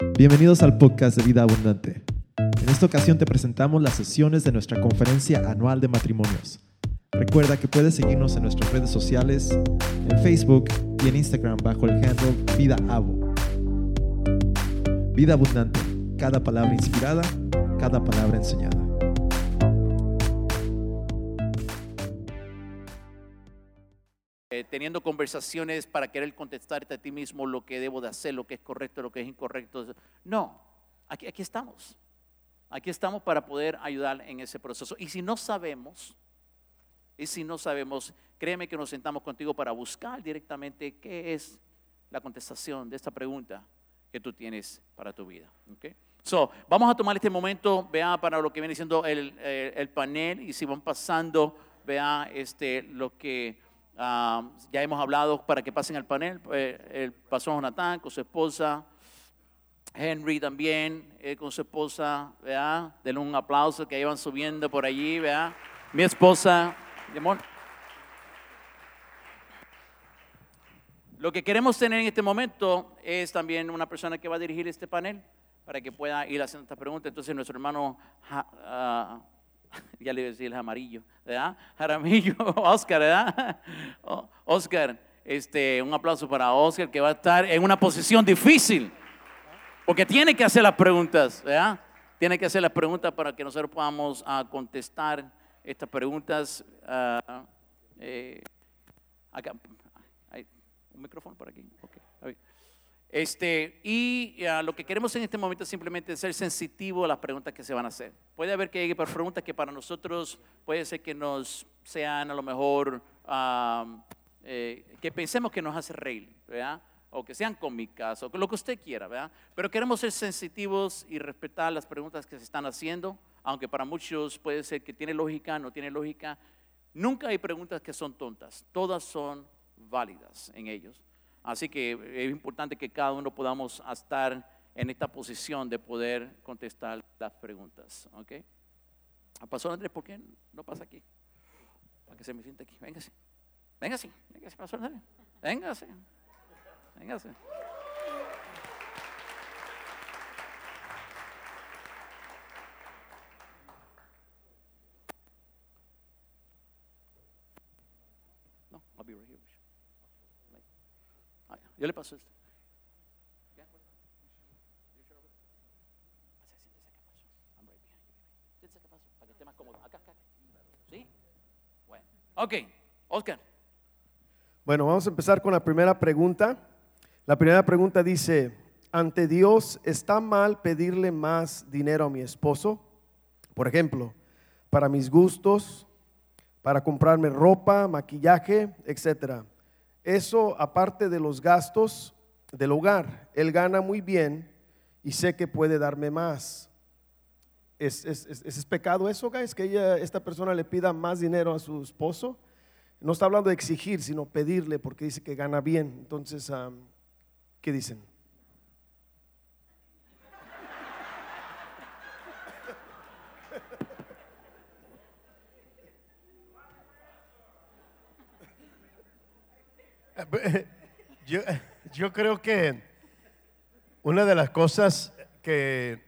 Bienvenidos al podcast de Vida Abundante. En esta ocasión te presentamos las sesiones de nuestra conferencia anual de matrimonios. Recuerda que puedes seguirnos en nuestras redes sociales, en Facebook y en Instagram bajo el handle Vida Abo. Vida Abundante, cada palabra inspirada, cada palabra enseñada. Teniendo conversaciones para querer contestarte a ti mismo lo que debo de hacer, lo que es correcto, lo que es incorrecto. No, aquí, aquí estamos. Aquí estamos para poder ayudar en ese proceso. Y si no sabemos, y si no sabemos, créeme que nos sentamos contigo para buscar directamente qué es la contestación de esta pregunta que tú tienes para tu vida. ¿ok? So, vamos a tomar este momento, vea, para lo que viene siendo el, eh, el panel y si van pasando, vea este, lo que ya hemos hablado para que pasen al panel. Eh, el pastor Jonathan con su esposa, Henry también eh, con su esposa, vea, denle un aplauso que iban subiendo por allí, vea. Mi esposa, mi amor. Lo que queremos tener en este momento es también una persona que va a dirigir este panel para que pueda ir haciendo esta pregunta. Entonces nuestro hermano, ah, ya le iba a decir el amarillo, ¿verdad? Jaramillo, Oscar, ¿verdad? O- Oscar, este, un aplauso para Oscar que va a estar en una posición difícil, porque tiene que hacer las preguntas, ¿verdad? Tiene que hacer las preguntas para que nosotros podamos ah, contestar estas preguntas. ah, eh, acá, hay un micrófono por aquí. Ok, está bien. Este, y ah, lo que queremos en este momento es simplemente ser sensitivo a las preguntas que se van a hacer. Puede haber que llegue preguntas que para nosotros puede ser que nos sean a lo mejor, ah, eh, que pensemos que nos hace reír, ¿verdad? O que sean cómicas, o lo que usted quiera, ¿verdad? Pero queremos ser sensitivos y respetar las preguntas que se están haciendo, aunque para muchos puede ser que tiene lógica, no tiene lógica. Nunca hay preguntas que son tontas, todas son válidas en ellos. Así que es importante que cada uno podamos estar en esta posición de poder contestar las preguntas. ¿ok? Ah, Pastor Andrés, ¿por qué no pasa aquí? Para que se me siente aquí. Véngase. Véngase. Véngase, Pastor Andrés. Véngase. Véngase. No, I'll be right here. with you. Like, ah, ya. Yo le paso esto. Ya, pues. You sure of it? Siéntese acá, pastor. I'm right behind you. Siéntese acá, pastor, para que esté más cómodo. Acá, acá. ¿Sí? Bueno. Ok, Oscar. Bueno, vamos a empezar con la primera pregunta. La primera pregunta dice, ante Dios, ¿está mal pedirle más dinero a mi esposo? Por ejemplo, para mis gustos, para comprarme ropa, maquillaje, etcétera. Eso aparte de los gastos del hogar. Él gana muy bien y sé que puede darme más. ¿Es, es, es- pecado eso, guys? Que ella, esta persona le pida más dinero a su esposo. No está hablando de exigir, sino pedirle, porque dice que gana bien. Entonces, am, ¿qué dicen? Yo, creo que una de las cosas que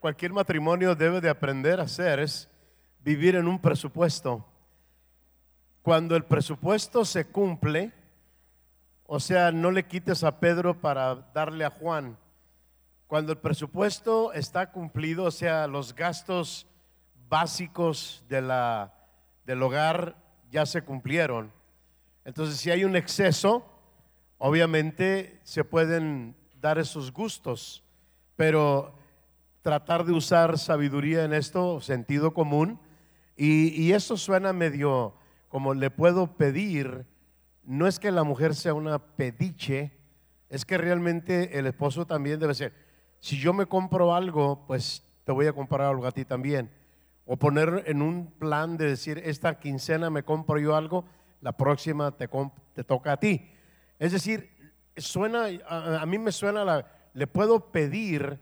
cualquier matrimonio debe de aprender a hacer es vivir en un presupuesto. Cuando el presupuesto se cumple, o sea, no le quites a Pedro para darle a Juan. Cuando el presupuesto está cumplido, o sea, los gastos básicos de la, del hogar ya se cumplieron. Entonces, si hay un exceso, obviamente se pueden dar esos gustos, pero tratar de usar sabiduría en esto, sentido común, y, eso suena medio como le puedo pedir, no es que la mujer sea una pediche, es que realmente el esposo también debe ser, si yo me compro algo, pues te voy a comprar algo a ti también. O poner en un plan de decir, esta quincena me compro yo algo, la próxima te, te toca a ti. Es decir, suena, a, a mí me suena, la, le puedo pedir,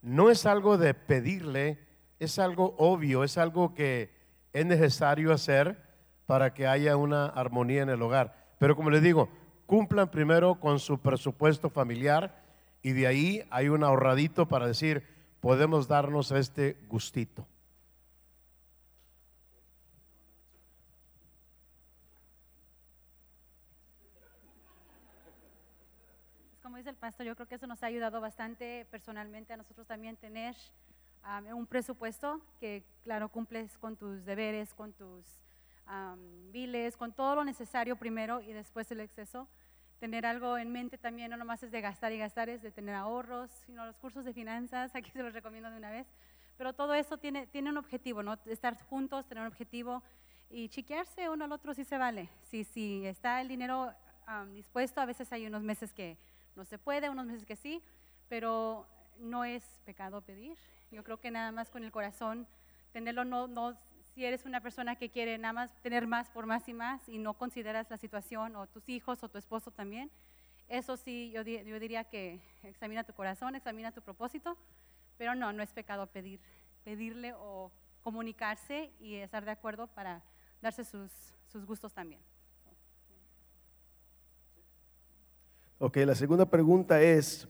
no es algo de pedirle, es algo obvio, es algo que es necesario hacer para que haya una armonía en el hogar. Pero como les digo, cumplan primero con su presupuesto familiar y de ahí hay un ahorradito para decir, podemos darnos este gustito. Como dice el pastor, yo creo que eso nos ha ayudado bastante personalmente a nosotros también tener um, un presupuesto que, claro, cumples con tus deberes, con tus um, biles, con todo lo necesario primero y después el exceso. Tener algo en mente también, no nomás es de gastar y gastar, es de tener ahorros, sino los cursos de finanzas, aquí se los recomiendo de una vez. Pero todo eso tiene, tiene un objetivo, ¿no? Estar juntos, tener un objetivo y chiquearse uno al otro si se vale. Si, si está el dinero um, dispuesto, a veces hay unos meses que no se puede, unos meses que sí, pero no es pecado pedir. Yo creo que nada más con el corazón, tenerlo, no, no, si eres una persona que quiere nada más tener más por más y más y no consideras la situación o tus hijos o tu esposo también, eso sí, yo, yo diría que examina tu corazón, examina tu propósito, pero no, no es pecado pedir, pedirle o comunicarse y estar de acuerdo para darse sus, sus gustos también. Ok, la segunda pregunta es,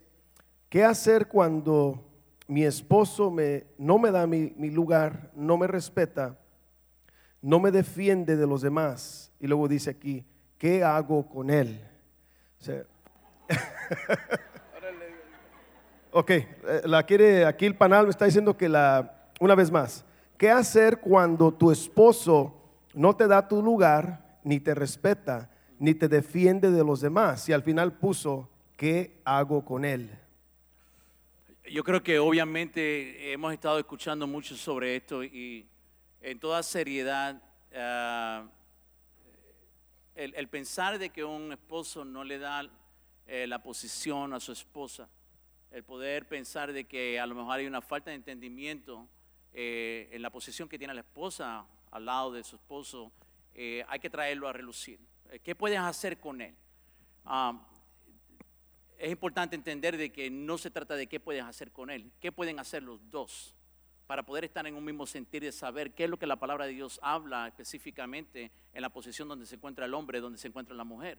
¿qué hacer cuando mi esposo me, no me da mi, mi, lugar, no me respeta, no me defiende de los demás? Y luego dice aquí, ¿qué hago con él? O ok, la quiere, aquí el panel me está diciendo que la, una vez más, ¿qué hacer cuando tu esposo no te da tu lugar ni te respeta? Ni te defiende de los demás. Y al final puso, ¿qué hago con él? Yo creo que obviamente hemos estado escuchando mucho sobre esto y en toda seriedad, el, el, pensar de que un esposo no le da eh, la posición a su esposa, el poder pensar de que a lo mejor hay una falta de entendimiento eh, en la posición que tiene la esposa al lado de su esposo, eh, hay que traerlo a relucir. ¿Qué puedes hacer con él? Um, es importante entender de que no se trata de qué puedes hacer con él, qué pueden hacer los dos para poder estar en un mismo sentir de saber qué es lo que la palabra de Dios habla específicamente en la posición donde se encuentra el hombre, donde se encuentra la mujer.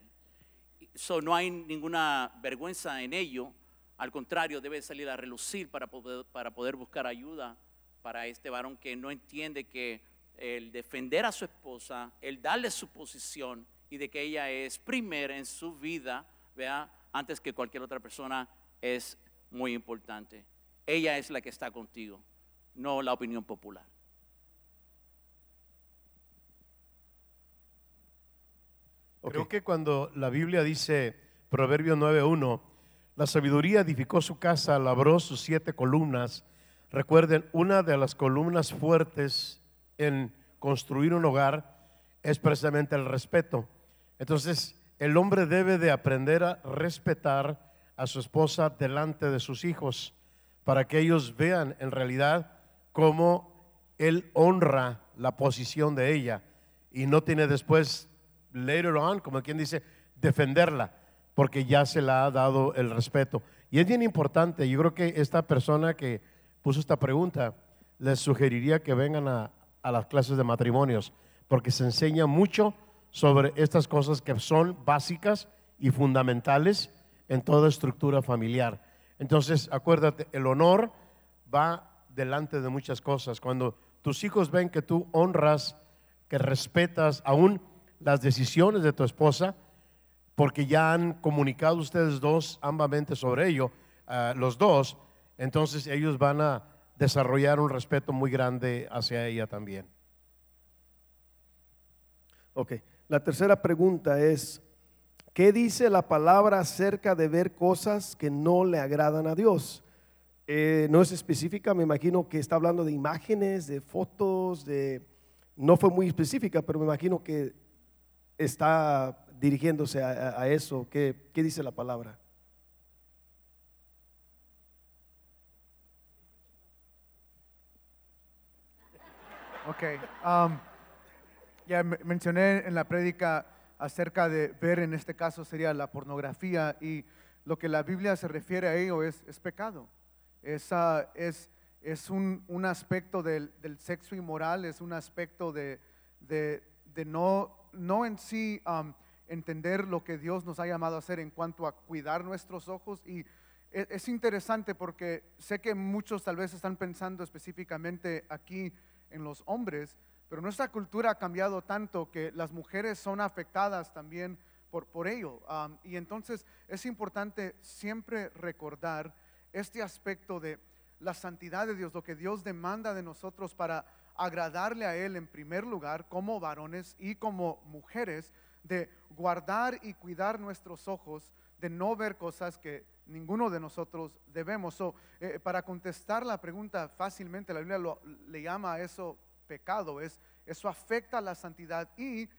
So, no hay ninguna vergüenza en ello, al contrario, debe salir a relucir para poder, para poder buscar ayuda para este varón que no entiende que el defender a su esposa, el darle su posición, y de que ella es primera en su vida, vea, antes que cualquier otra persona, es muy importante. Ella es la que está contigo, no la opinión popular. Creo que cuando la Biblia dice, Proverbio 9.1, la sabiduría edificó su casa, labró sus siete columnas. Recuerden, una de las columnas fuertes en construir un hogar es precisamente el respeto. Entonces, el hombre debe de aprender a respetar a su esposa delante de sus hijos para que ellos vean en realidad cómo él honra la posición de ella y no tiene después, later on, como quien dice, defenderla, porque ya se la ha dado el respeto. Y es bien importante, yo creo que esta persona que puso esta pregunta, les sugeriría que vengan a, a las clases de matrimonios, porque se enseña mucho sobre estas cosas que son básicas y fundamentales en toda estructura familiar. Entonces, acuérdate, el honor va delante de muchas cosas. Cuando tus hijos ven que tú honras, que respetas aún las decisiones de tu esposa, porque ya han comunicado ustedes dos ambamente sobre ello, uh, los dos, entonces ellos van a desarrollar un respeto muy grande hacia ella también. Ok. La tercera pregunta es, ¿qué dice la palabra acerca de ver cosas que no le agradan a Dios? Eh, no es específica, me imagino que está hablando de imágenes, de fotos, de... No fue muy específica, pero me imagino que está dirigiéndose a, eso. ¿Qué, ¿Qué, dice la palabra? Ok. Um, ya mencioné en la prédica acerca de ver, en este caso sería la pornografía, y lo que la Biblia se refiere a ello es, es pecado. Es, es, es un, un, aspecto del, del, sexo inmoral, es un aspecto de, de, de no, no en sí um, entender lo que Dios nos ha llamado a hacer en cuanto a cuidar nuestros ojos y e- es interesante porque sé que muchos tal vez están pensando específicamente aquí en los hombres, pero nuestra cultura ha cambiado tanto que las mujeres son afectadas también por, por ello. Y entonces es importante siempre recordar este aspecto de la santidad de Dios, lo que Dios demanda de nosotros para agradarle a Él en primer lugar como varones y como mujeres, de guardar y cuidar nuestros ojos, de no ver cosas que ninguno de nosotros debemos. So, eh, para contestar la pregunta fácilmente, la Biblia le llama a eso pecado, es, eso afecta la santidad y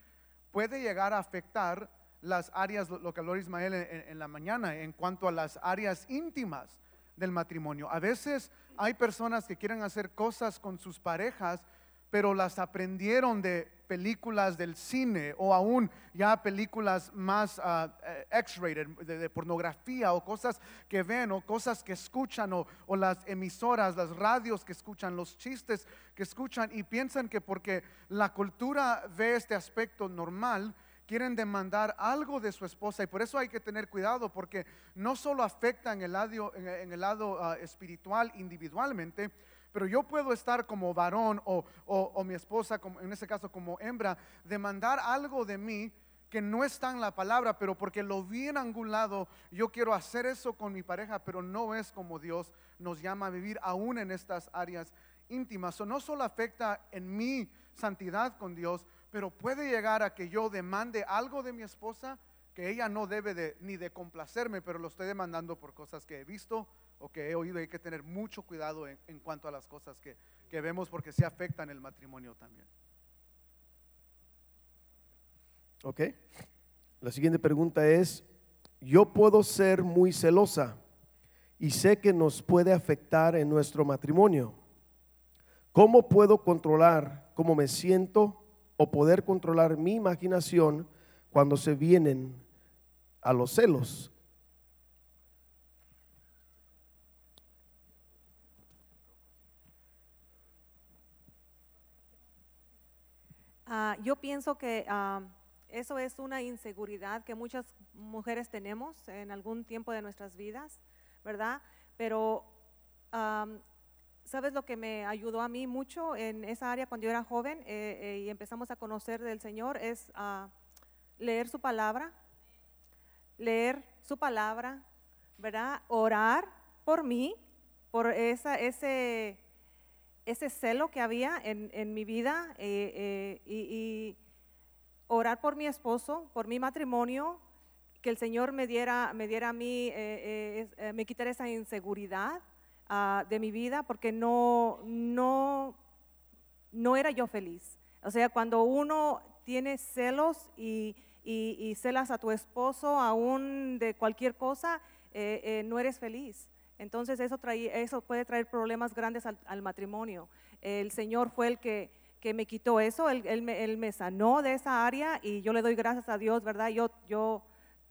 puede llegar a afectar las áreas, lo, que habló Ismael en- en la mañana, en cuanto a las áreas íntimas del matrimonio. A veces hay personas que quieren hacer cosas con sus parejas, pero las aprendieron de películas del cine o aún ya películas más eh, X-rated, de, de pornografía o cosas que ven o cosas que escuchan o, o las emisoras, las radios que escuchan, los chistes que escuchan y piensan que porque la cultura ve este aspecto normal, quieren demandar algo de su esposa y por eso hay que tener cuidado porque no solo afecta en el lado, en, el lado ah, espiritual individualmente, pero yo puedo estar como varón o, o- mi esposa, como, en ese caso como hembra, demandar algo de mí que no está en la palabra, pero porque lo vi en algún lado, yo quiero hacer eso con mi pareja, pero no es como Dios nos llama a vivir aún en estas áreas íntimas. O no solo afecta en mi santidad con Dios, pero puede llegar a que yo demande algo de mi esposa que ella no debe de, ni de complacerme, pero lo estoy demandando por cosas que he visto o que he oído. Hay que tener mucho cuidado en, cuanto a las cosas que, que vemos porque se afectan el matrimonio también. Ok. La siguiente pregunta es, yo puedo ser muy celosa y sé que nos puede afectar en nuestro matrimonio. ¿Cómo puedo controlar cómo me siento o poder controlar mi imaginación cuando se vienen a los celos? Ah, yo pienso que ah, eso es una inseguridad que muchas mujeres tenemos en algún tiempo de nuestras vidas, ¿verdad? Pero, am, ¿sabes lo que me ayudó a mí mucho en esa área cuando yo era joven eh, eh, y empezamos a conocer del Señor? Es ah, leer su palabra, leer su palabra, ¿verdad? Orar por mí, por esa, ese ese celo que había en, en mi vida eh, eh, y, orar por mi esposo, por mi matrimonio, que el Señor me diera, me diera a mí, eh, me quitara esa inseguridad ah, de mi vida, porque no, no, no era yo feliz. O sea, cuando uno tiene celos y, y- y celas a tu esposo aún de cualquier cosa, no eres feliz. Entonces eso, eso puede traer problemas grandes al, matrimonio. El Señor fue el que, me quitó eso, él, me, sanó de esa área y yo le doy gracias a Dios, ¿verdad? Yo,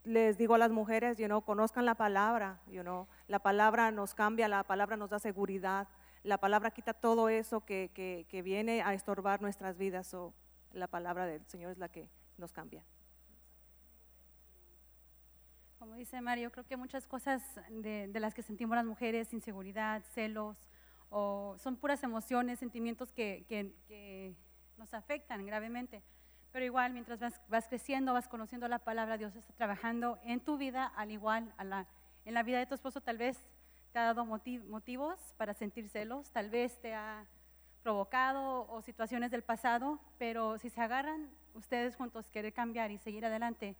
les digo a las mujeres, you know, conozcan la palabra, you know, la palabra nos cambia, la palabra nos da seguridad, la palabra quita todo eso que, viene a estorbar nuestras vidas. So, la palabra del Señor es la que nos cambia. Como dice Mario, creo que muchas cosas de, de las que sentimos las mujeres, inseguridad, celos, o son puras emociones, sentimientos que, que- que nos afectan gravemente. Pero igual, mientras vas, vas creciendo, vas conociendo la palabra, Dios está trabajando en tu vida, al igual a la, en la vida de tu esposo, tal vez te ha dado moti- motivos para sentir celos, tal vez te ha provocado o situaciones del pasado, pero si se agarran ustedes juntos, querer cambiar y seguir adelante,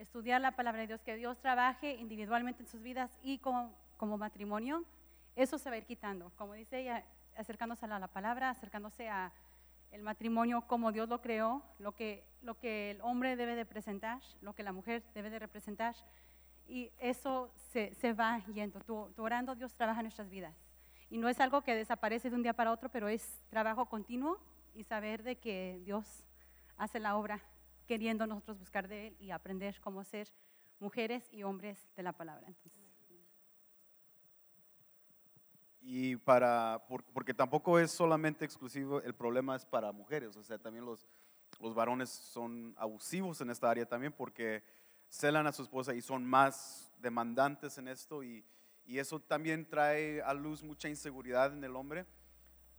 estudiar la palabra de Dios, que Dios trabaje individualmente en sus vidas y como, matrimonio, eso se va a ir quitando. Como dice ella, acercándose a la, la palabra, acercándose a el matrimonio como Dios lo creó, lo que, el hombre debe de presentar, lo que la mujer debe de representar, y eso se, va yendo. Tú orando, Dios trabaja en nuestras vidas. Y no es algo que desaparece de un día para otro, pero es trabajo continuo y saber de que Dios hace la obra queriendo nosotros buscar de Él y aprender cómo ser mujeres y hombres de la palabra. Entonces, Y para, por- porque tampoco es solamente exclusivo, el problema es para mujeres, o sea, también los, los varones son abusivos en esta área también porque celan a su esposa y son más demandantes en esto y, Y eso también trae a luz mucha inseguridad en el hombre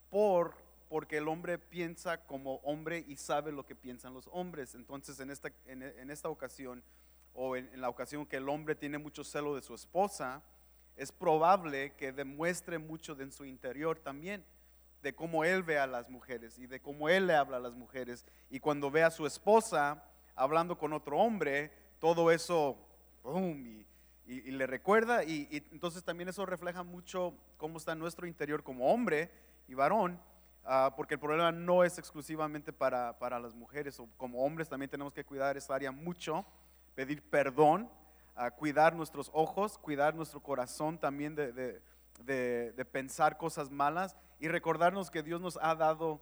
por, porque el hombre piensa como hombre y sabe lo que piensan los hombres. Entonces en esta, en, en esta ocasión o en, en la ocasión que el hombre tiene mucho celo de su esposa, es probable que demuestre mucho de en su interior también, de cómo él ve a las mujeres y de cómo él le habla a las mujeres. Y cuando ve a su esposa hablando con otro hombre, todo eso, boom, y, y- y le recuerda. Y, y entonces también eso refleja mucho cómo está nuestro interior como hombre y varón. Ah, porque el problema no es exclusivamente para, para las mujeres, o como hombres también tenemos que cuidar esa área mucho, pedir perdón, a cuidar nuestros ojos, cuidar nuestro corazón también de, de- de- de pensar cosas malas y recordarnos que Dios nos ha dado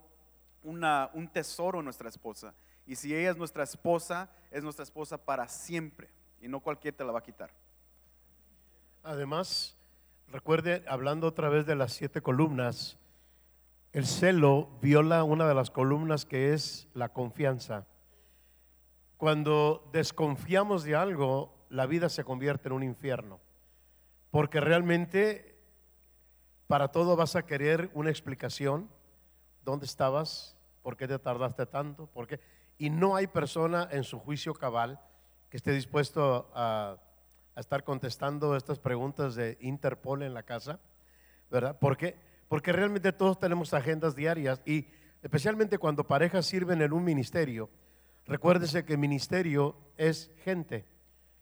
una- un tesoro en nuestra esposa. Y si ella es nuestra esposa, es nuestra esposa para siempre y no cualquiera te la va a quitar. Además, recuerde, hablando otra vez de las siete columnas, el celo viola una de las columnas que es la confianza. Cuando desconfiamos de algo, la vida se convierte en un infierno. Porque realmente para todo vas a querer una explicación. ¿Dónde estabas? ¿Por qué te tardaste tanto? ¿Por qué? Y no hay persona en su juicio cabal que esté dispuesto a, estar contestando estas preguntas de Interpol en la casa, ¿verdad? ¿Por qué? Porque realmente todos tenemos agendas diarias y especialmente cuando parejas sirven en un ministerio, recuérdese que ministerio es gente,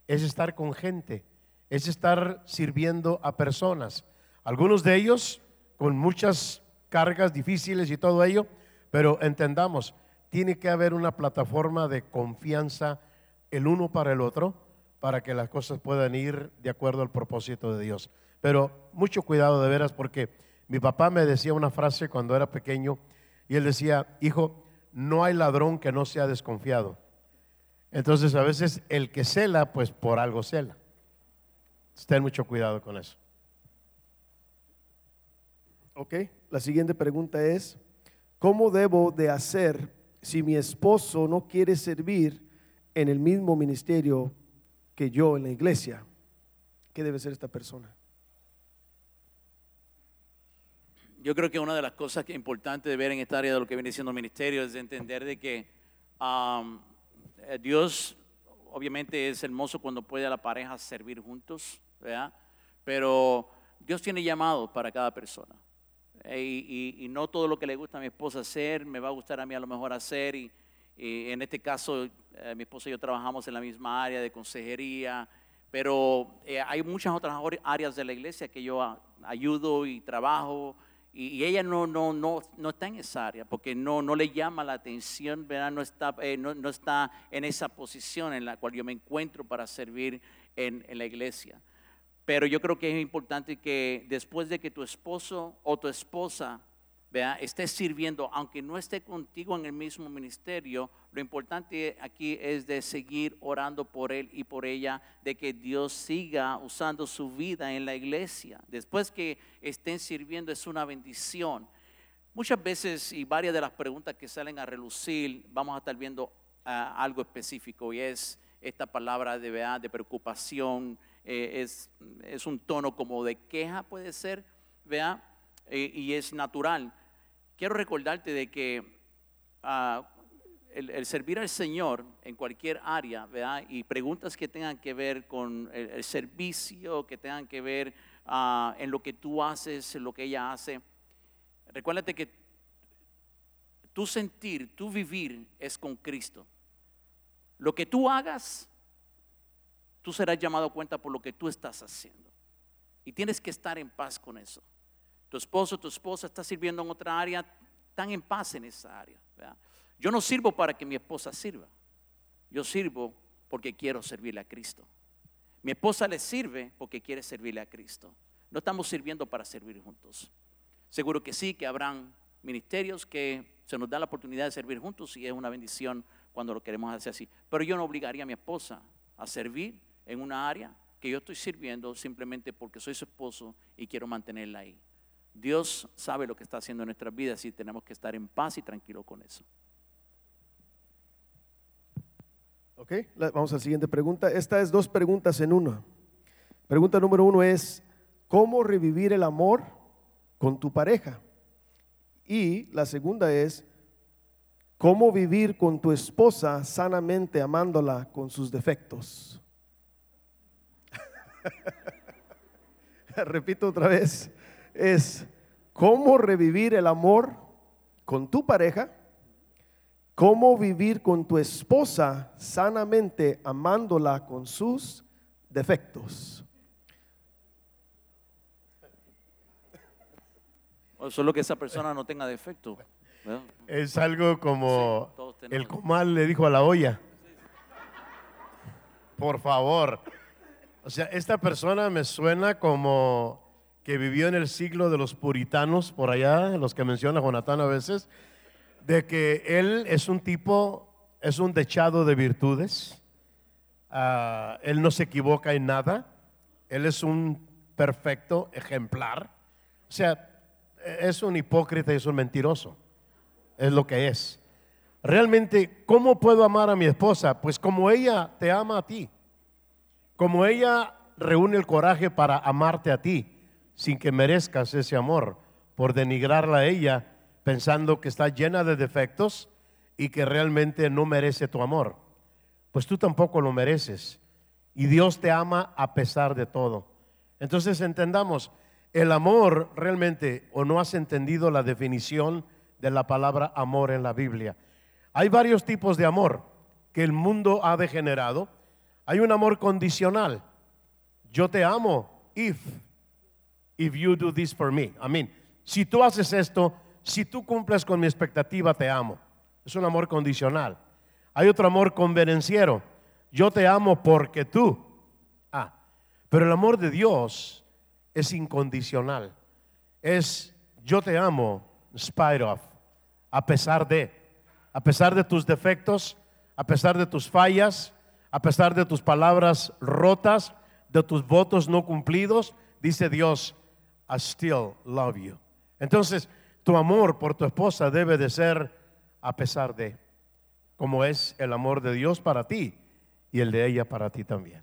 es estar con gente, es estar sirviendo a personas. Algunos de ellos con muchas cargas difíciles y todo ello, pero entendamos, tiene que haber una plataforma de confianza el uno para el otro para que las cosas puedan ir de acuerdo al propósito de Dios. Pero mucho cuidado de veras porque mi papá me decía una frase cuando era pequeño y él decía, hijo, no hay ladrón que no sea desconfiado. Entonces a veces el que cela, pues por algo cela. Ten mucho cuidado con eso. Ok, la siguiente pregunta es, ¿cómo debo de hacer si mi esposo no quiere servir en el mismo ministerio que yo en la iglesia? ¿Qué debe ser esta persona? Yo creo que una de las cosas que es importante de ver en esta área de lo que viene siendo ministerio es de entender de que am, eh, Dios obviamente es hermoso cuando puede a la pareja servir juntos, ¿verdad? Pero Dios tiene llamados para cada persona. Eh, y, y- y no todo lo que le gusta a mi esposa hacer me va a gustar a mí a lo mejor hacer. Y, y en este caso, eh, mi esposa y yo trabajamos en la misma área de consejería, pero eh, hay muchas otras áreas de la iglesia que yo a- ayudo y trabajo. Y, ella no, no, no, no está en esa área porque no, no le llama la atención, ¿verdad? No, está, eh, no, no está en esa posición en la cual yo me encuentro para servir en, en la iglesia. Pero yo creo que es importante que después de que tu esposo o tu esposa ¿vea? esté sirviendo, aunque no esté contigo en el mismo ministerio, lo importante aquí es de seguir orando por él y por ella, de que Dios siga usando su vida en la iglesia. Después que estén sirviendo es una bendición. Muchas veces y varias de las preguntas que salen a relucir, vamos a estar viendo ah, algo específico y es esta palabra de, ¿verdad? de preocupación, eh, es, es un tono como de queja puede ser, ¿vea? Eh, y es natural. Quiero recordarte de que ah, el, servir al Señor en cualquier área. Y preguntas que tengan que ver con el, el servicio, que tengan que ver ah, en lo que tú haces, en lo que ella hace. Recuérdate que tu sentir, tu vivir es con Cristo. Lo que tú hagas, tú serás llamado a cuenta por lo que tú estás haciendo. Y tienes que estar en paz con eso. Tu esposo, tu esposa está sirviendo en otra área, están en paz en esa área. Yo no sirvo para que mi esposa sirva. Yo sirvo porque quiero servirle a Cristo. Mi esposa le sirve porque quiere servirle a Cristo. No estamos sirviendo para servir juntos. Seguro que sí, que habrán ministerios que se nos da la oportunidad de servir juntos y es una bendición cuando lo queremos hacer así. Pero yo no obligaría a mi esposa a servir en una área que yo estoy sirviendo simplemente porque soy su esposo y quiero mantenerla ahí. Dios sabe lo que está haciendo en nuestras vidas y tenemos que estar en paz y tranquilo con eso. Ok, vamos a la siguiente pregunta. Esta es dos preguntas en una. Pregunta número uno es, cómo revivir el amor con tu pareja. Y la segunda es, cómo vivir con tu esposa sanamente amándola con sus defectos. Repito otra vez, es cómo revivir el amor con tu pareja, cómo vivir con tu esposa sanamente amándola con sus defectos. O solo que esa persona no tenga defecto. ¿verdad? Es algo como Sí, el comal le dijo a la olla. Por favor. O sea, esta persona me suena como que vivió en el siglo de los puritanos, por allá, los que menciona Jonathan a veces, de que él es un tipo, es un dechado de virtudes. Ah, él no se equivoca en nada. Él es un perfecto ejemplar. O sea, es un hipócrita y es un mentiroso. Es lo que es. Realmente, ¿cómo puedo amar a mi esposa? Pues como ella te ama a ti. Como ella reúne el coraje para amarte a ti, sin que merezcas ese amor, por denigrarla a ella, pensando que está llena de defectos y que realmente no merece tu amor. Pues tú tampoco lo mereces. Y Dios te ama a pesar de todo. Entonces entendamos, el amor realmente, o no has entendido la definición de la palabra amor en la Biblia. Hay varios tipos de amor que el mundo ha degenerado. Hay un amor condicional. Yo te amo if, if you do this for me. Amén. Si tú haces esto, si tú cumples con mi expectativa, te amo. Es un amor condicional. Hay otro amor convenenciero. Yo te amo porque tú. Ah, pero el amor de Dios es incondicional. Es yo te amo, spite of, a pesar de, a pesar de tus defectos, a pesar de tus fallas, a pesar de tus palabras rotas, de tus votos no cumplidos, dice Dios, I still love you. Entonces, tu amor por tu esposa debe de ser a pesar de, como es el amor de Dios para ti y el de ella para ti también.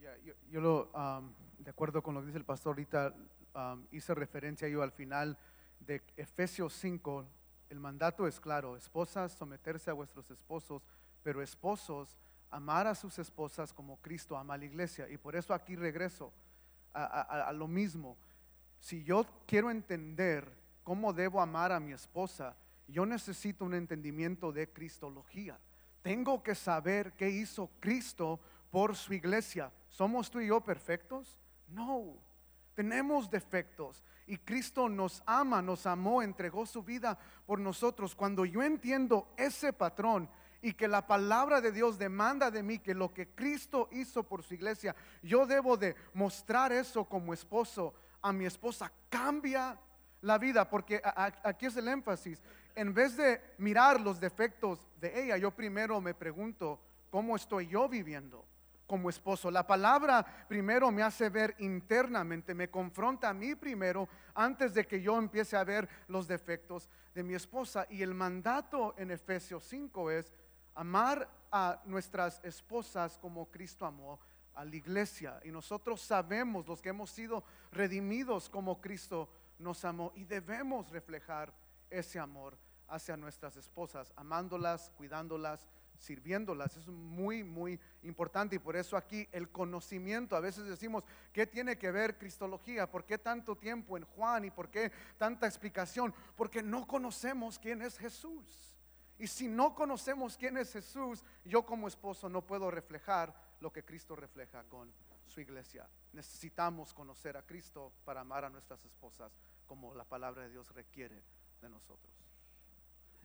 Ya, yo, lo, am, de acuerdo con lo que dice el pastor ahorita, am, hice referencia yo al final de Efesios 5, el mandato es claro, esposas someterse a vuestros esposos, pero esposos amar a sus esposas como Cristo ama a la iglesia. Y por eso aquí regreso a, lo mismo. Si yo quiero entender cómo debo amar a mi esposa, yo necesito un entendimiento de cristología. Tengo que saber qué hizo Cristo por su iglesia. ¿Somos tú y yo perfectos? No. Tenemos defectos y Cristo nos ama, nos amó, entregó su vida por nosotros. Cuando yo entiendo ese patrón y que la palabra de Dios demanda de mí que lo que Cristo hizo por su iglesia, yo debo de mostrar eso como esposo a mi esposa. Cambia la vida, porque aquí es el énfasis. En vez de mirar los defectos de ella, yo primero me pregunto, ¿cómo estoy yo viviendo? como esposo. La palabra primero me hace ver internamente, me confronta a mí primero antes de que yo empiece a ver los defectos de mi esposa. Y el mandato en Efesios 5 es amar a nuestras esposas como Cristo amó a la iglesia. Y nosotros sabemos, los que hemos sido redimidos como Cristo nos amó, y debemos reflejar ese amor hacia nuestras esposas, amándolas, cuidándolas, sirviéndolas. Es muy, muy importante y por eso aquí el conocimiento. A veces decimos, ¿qué tiene que ver Cristología? ¿Por qué tanto tiempo en Juan y por qué tanta explicación? Porque no conocemos quién es Jesús. Y si no conocemos quién es Jesús, yo como esposo no puedo reflejar lo que Cristo refleja con su iglesia. Necesitamos conocer a Cristo para amar a nuestras esposas como la palabra de Dios requiere de nosotros.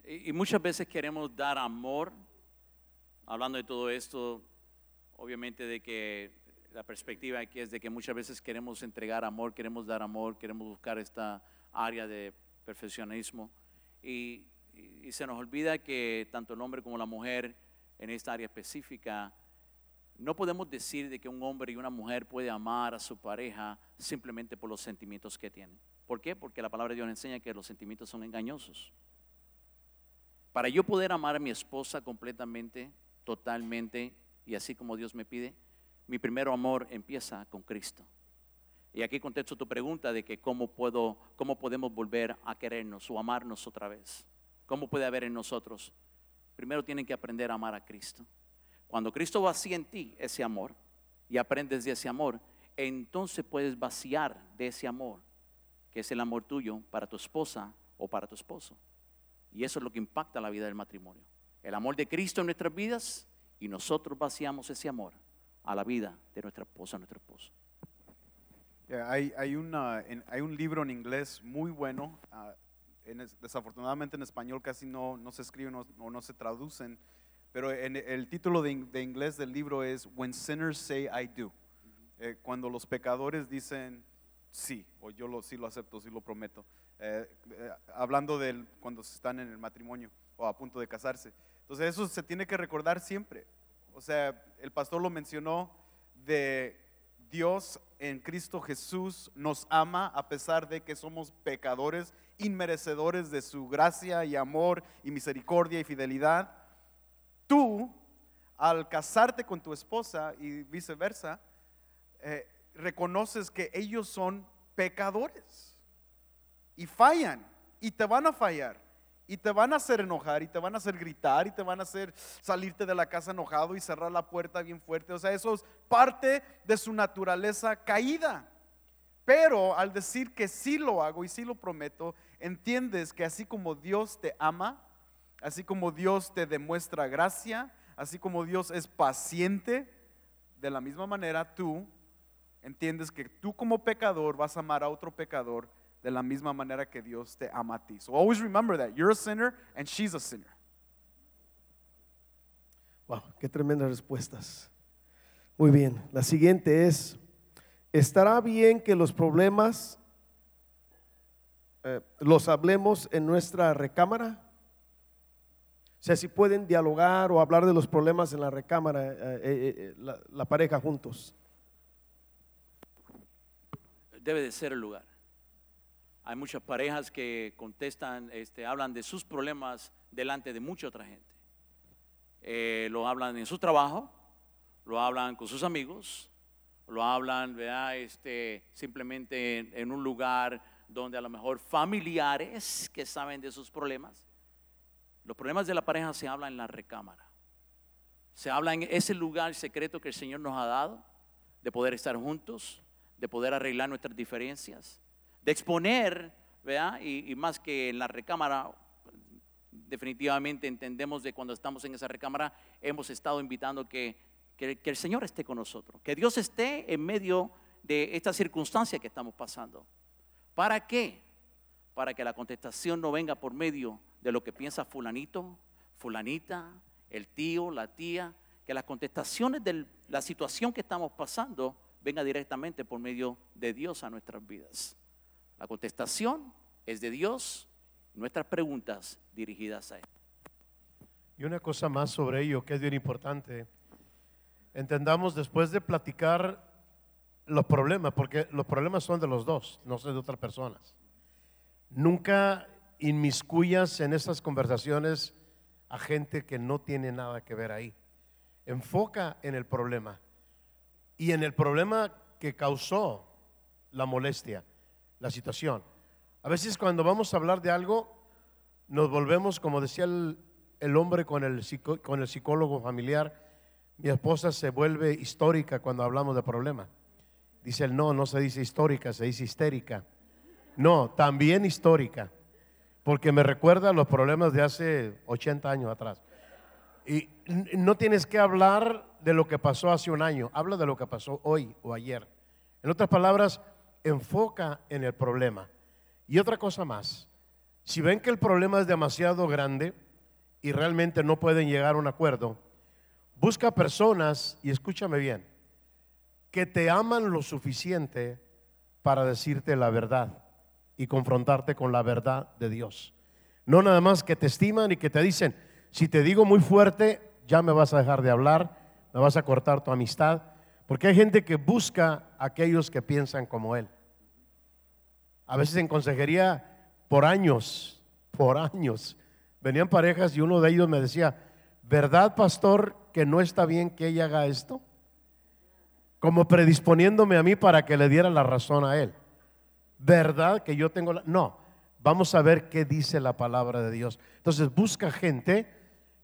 Y, muchas veces queremos dar amor, hablando de todo esto, obviamente de que la perspectiva aquí es de que muchas veces queremos entregar amor, queremos dar amor, queremos buscar esta área de perfeccionismo y, y- se nos olvida que tanto el hombre como la mujer en esta área específica, no podemos decir de que un hombre y una mujer puede amar a su pareja simplemente por los sentimientos que tienen. ¿Por qué? Porque la palabra de Dios enseña que los sentimientos son engañosos. Para yo poder amar a mi esposa completamente, totalmente, y así como Dios me pide, mi primer amor empieza con Cristo. Y aquí contesto tu pregunta de que cómo, puedo, cómo podemos volver a querernos o amarnos otra vez. ¿Cómo puede haber en nosotros? Primero tienen que aprender a amar a Cristo. Cuando Cristo vacía en ti ese amor y aprendes de ese amor, entonces puedes vaciar de ese amor, que es el amor tuyo para tu esposa o para tu esposo. Y eso es lo que impacta la vida del matrimonio. El amor de Cristo en nuestras vidas y nosotros vaciamos ese amor a la vida de nuestra esposa, nuestro esposo. Hay un libro en inglés muy bueno, ah, en es- desafortunadamente en español casi no, no se escriben o no, se traducen, pero el título de inglés del libro es When Sinners Say I Do. Eh, cuando los pecadores dicen sí, o yo lo, sí lo acepto, sí lo prometo. Eh, eh, hablando de cuando están en el matrimonio o a punto de casarse. Entonces eso se tiene que recordar siempre. O sea, el pastor lo mencionó de Dios en Cristo Jesús nos ama a pesar de que somos pecadores, inmerecedores de su gracia y amor y misericordia y fidelidad. Tú, al casarte con tu esposa y viceversa, eh, reconoces que ellos son pecadores y fallan y te van a fallar y te van a hacer enojar y te van a hacer gritar y te van a hacer salirte de la casa enojado y cerrar la puerta bien fuerte. O sea, eso es parte de su naturaleza caída. Pero al decir que sí lo hago y sí lo prometo, entiendes que así como Dios te ama, así como Dios te demuestra gracia, así como Dios es paciente, de la misma manera tú entiendes que tú como pecador vas a amar a otro pecador de la misma manera que Dios te ama a ti. So always remember that you're a sinner and she's a sinner. Wow, qué tremendas respuestas. Muy bien, la siguiente es, ¿estará bien que los problemas eh, los hablemos en nuestra recámara? O sea, si pueden dialogar o hablar de los problemas en la recámara, eh, eh, la, pareja juntos. debe de ser el lugar. Hay muchas parejas que contestan, este, hablan de sus problemas delante de mucha otra gente. Lo hablan en su trabajo, lo hablan con sus amigos, lo hablan ¿verdad? Este, simplemente en, en un lugar donde a lo mejor familiares que saben de sus problemas. Los problemas de la pareja se hablan en la recámara. Se habla en ese lugar secreto que el Señor nos ha dado, de poder estar juntos, de poder arreglar nuestras diferencias, de exponer, ¿verdad? Y, más que en la recámara, definitivamente entendemos de cuando estamos en esa recámara, hemos estado invitando que, que, que el Señor esté con nosotros, que Dios esté en medio de esta circunstancia que estamos pasando. ¿Para qué? Para que la contestación no venga por medio de lo que piensa fulanito, fulanita, el tío, la tía, que las contestaciones de la situación que estamos pasando venga directamente por medio de Dios a nuestras vidas. La contestación es de Dios, nuestras preguntas dirigidas a Él. Y una cosa más sobre ello que es bien importante. Entendamos después de platicar los problemas, porque los problemas son de los dos, no son de otras personas. Nunca inmiscuyas en estas conversaciones a gente que no tiene nada que ver ahí. Enfoca en el problema y en el problema que causó la molestia, la situación. A veces cuando vamos a hablar de algo, nos volvemos, como decía el, hombre con el, con el psicólogo familiar, mi esposa se vuelve histórica cuando hablamos de problema. Dice él, no, no se dice histórica, se dice histérica. No, también histórica, porque me recuerda a los problemas de hace 80 años atrás. Y no tienes que hablar de lo que pasó hace un año, habla de lo que pasó hoy o ayer. En otras palabras, enfoca en el problema. Y otra cosa más, si ven que el problema es demasiado grande y realmente no pueden llegar a un acuerdo, busca personas, y escúchame bien, que te aman lo suficiente para decirte la verdad y confrontarte con la verdad de Dios. No nada más que te estiman y que te dicen, si te digo muy fuerte, ya me vas a dejar de hablar, me vas a cortar tu amistad, porque hay gente que busca a aquellos que piensan como él. A veces en consejería, por años, por años, venían parejas y uno de ellos me decía, ¿verdad, pastor, que no está bien que ella haga esto? Como predisponiéndome a mí para que le diera la razón a él. ¿Verdad que yo tengo la... No, vamos a ver qué dice la palabra de Dios. Entonces busca gente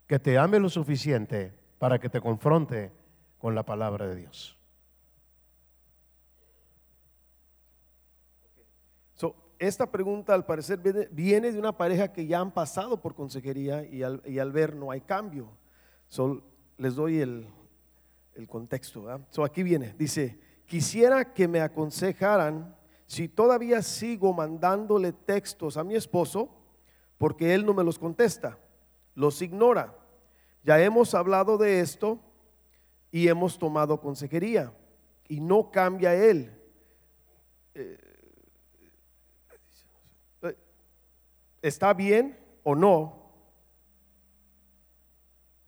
que te ame lo suficiente para que te confronte con la palabra de Dios. So, esta pregunta al parecer viene, de una pareja que ya han pasado por consejería y al, y al ver no hay cambio. So, les doy el, el contexto. ¿verdad? So, aquí viene, dice, quisiera que me aconsejaran si todavía sigo mandándole textos a mi esposo porque él no me los contesta, los ignora. Ya hemos hablado de esto y hemos tomado consejería y no cambia él. Eh, ¿Está bien o no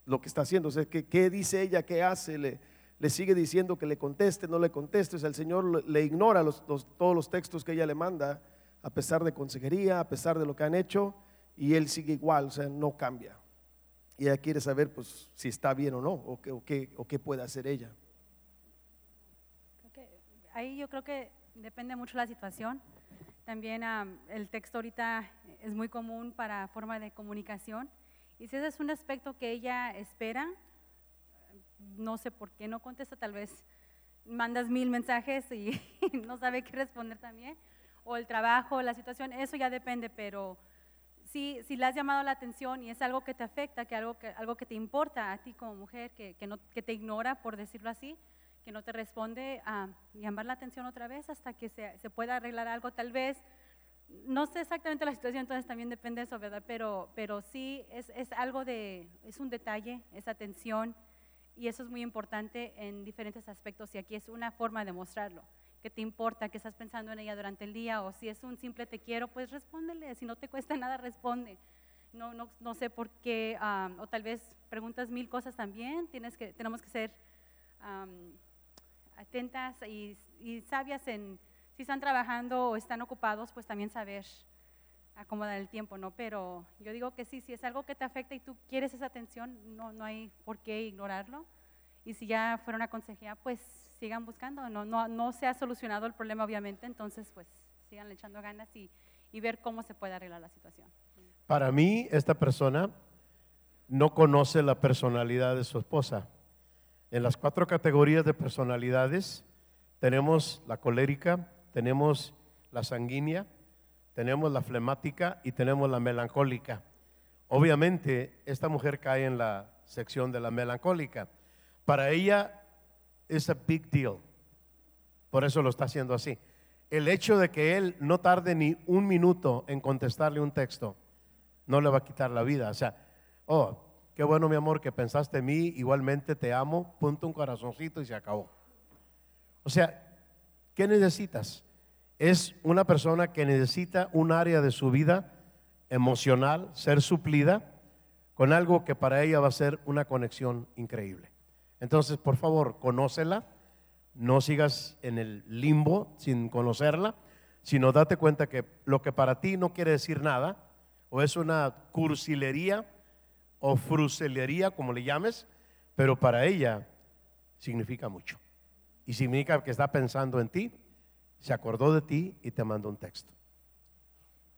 lo que está haciendo? O sea, ¿qué, qué dice ella? ¿Qué hace? Le, le sigue diciendo que le conteste, no le conteste. O sea, el Señor le- ignora los- los- todos los textos que ella le manda, a pesar de consejería, a pesar de lo que han hecho, y él sigue igual, o sea, no cambia. Y ella quiere saber, pues, si está bien o no, o o qué, o qué puede hacer ella. Ahí yo creo que depende mucho la situación. También am, el texto ahorita es muy común para forma de comunicación. Y si ese es un aspecto que ella espera, no sé por qué no contesta, tal vez mandas mil mensajes y no sabe qué responder también. O el trabajo, la situación, eso ya depende, pero si, si le has llamado la atención y es algo que te afecta, que algo que, algo que te importa a ti como mujer, que, que, no, que te ignora, por decirlo así, que no te responde, a llamar la atención otra vez hasta que se, se pueda arreglar algo, tal vez, no sé exactamente la situación, entonces también depende de eso, ¿verdad? Pero, pero sí es, es algo de, es un detalle, es atención, y eso es muy importante en diferentes aspectos, y aquí es una forma de mostrarlo, que te importa, que estás pensando en ella durante el día, o si es un simple te quiero, pues respóndele, si no te cuesta nada, responde. No, no, no sé por qué, o tal vez preguntas mil cosas también, tienes que, tenemos que ser atentas y, y sabias en si están trabajando o están ocupados, pues también saber acomodar el tiempo, ¿no? Pero yo digo que sí, si es algo que te afecta y tú quieres esa atención, no, no hay por qué ignorarlo. Y si ya fuera una consejería, pues sigan buscando. No, no, no se ha solucionado el problema, obviamente, entonces pues sigan echando ganas y, y ver cómo se puede arreglar la situación. Para mí, esta persona no conoce la personalidad de su esposa. En las cuatro categorías de personalidades tenemos la colérica, tenemos la sanguínea, tenemos la flemática y tenemos la melancólica. Obviamente, esta mujer cae en la sección de la melancólica. Para ella es a big deal. Por eso lo está haciendo así. El hecho de que él no tarde ni un minuto en contestarle un texto no le va a quitar la vida. O sea, oh, qué bueno mi amor que pensaste en mí, igualmente te amo, punto un corazoncito y se acabó. O sea, ¿qué necesitas? Es una persona que necesita un área de su vida emocional ser suplida con algo que para ella va a ser una conexión increíble. Entonces, por favor, conócela, no sigas en el limbo sin conocerla, sino date cuenta que lo que para ti no quiere decir nada, o es una cursilería o fruselería, como le llames, pero para ella significa mucho. Y significa que está pensando en ti, se acordó de ti y te mandó un texto.